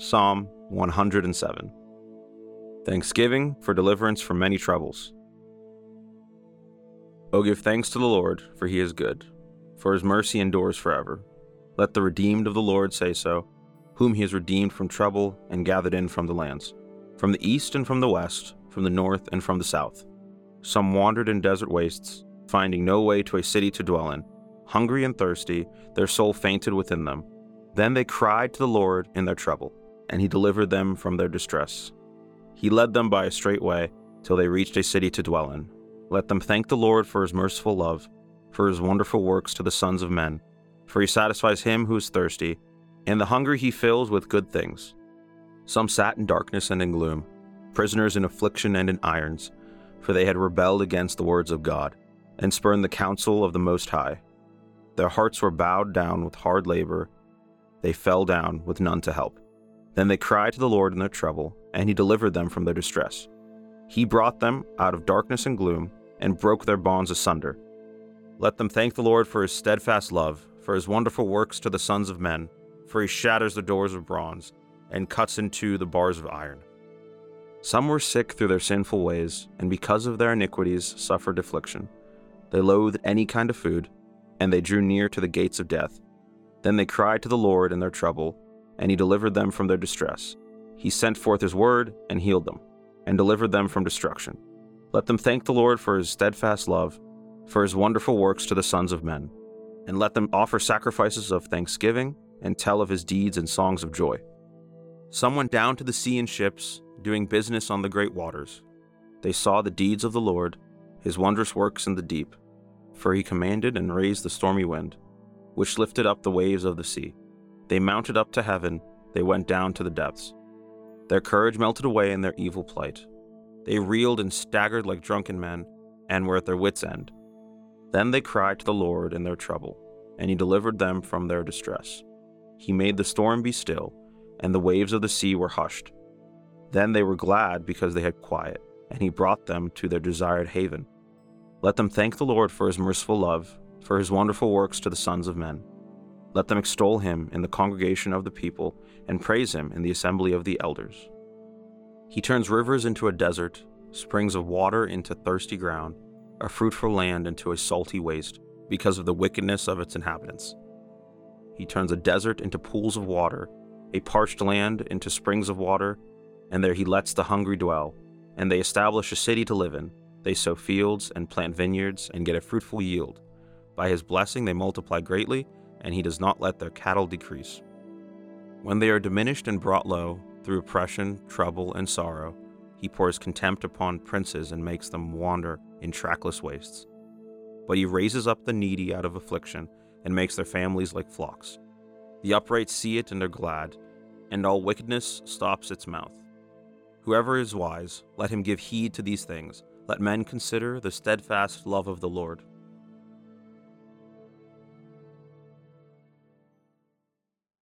Psalm 107. Thanksgiving for deliverance from many troubles. O give thanks to the Lord, for he is good, for his mercy endures forever. Let the redeemed of the Lord say so, whom he has redeemed from trouble and gathered in from the lands, from the east and from the west, from the north and from the south. Some wandered in desert wastes, finding no way to a city to dwell in. Hungry and thirsty, their soul fainted within them. Then they cried to the Lord in their trouble, and he delivered them from their distress. He led them by a straight way till they reached a city to dwell in. Let them thank the Lord for his merciful love, for his wonderful works to the sons of men. For he satisfies him who is thirsty, and the hungry he fills with good things. Some sat in darkness and in gloom, prisoners in affliction and in irons, for they had rebelled against the words of God, and spurned the counsel of the Most High. Their hearts were bowed down with hard labor, they fell down with none to help. Then they cried to the Lord in their trouble, and he delivered them from their distress. He brought them out of darkness and gloom, and broke their bonds asunder. Let them thank the Lord for his steadfast love, for his wonderful works to the sons of men, for he shatters the doors of bronze, and cuts in two the bars of iron. Some were sick through their sinful ways, and because of their iniquities suffered affliction. They loathed any kind of food, and they drew near to the gates of death. Then they cried to the Lord in their trouble, and he delivered them from their distress. He sent forth his word and healed them, and delivered them from destruction. Let them thank the Lord for his steadfast love, for his wonderful works to the sons of men, and let them offer sacrifices of thanksgiving and tell of his deeds and songs of joy. Some went down to the sea in ships, doing business on the great waters. They saw the deeds of the Lord, his wondrous works in the deep, for he commanded and raised the stormy wind, which lifted up the waves of the sea. They mounted up to heaven, they went down to the depths. Their courage melted away in their evil plight. They reeled and staggered like drunken men, and were at their wits' end. Then they cried to the Lord in their trouble, and he delivered them from their distress. He made the storm be still, and the waves of the sea were hushed. Then they were glad because they had quiet, and he brought them to their desired haven. Let them thank the Lord for his merciful love, for his wonderful works to the sons of men. Let them extol him in the congregation of the people, and praise him in the assembly of the elders. He turns rivers into a desert, springs of water into thirsty ground, a fruitful land into a salty waste, because of the wickedness of its inhabitants. He turns a desert into pools of water, a parched land into springs of water, and there he lets the hungry dwell, and they establish a city to live in. They sow fields and plant vineyards and get a fruitful yield. By his blessing they multiply greatly, and he does not let their cattle decrease. When they are diminished and brought low through oppression, trouble, and sorrow, he pours contempt upon princes and makes them wander in trackless wastes. But he raises up the needy out of affliction and makes their families like flocks. The upright see it and are glad, and all wickedness stops its mouth. Whoever is wise, let him give heed to these things. Let men consider the steadfast love of the Lord.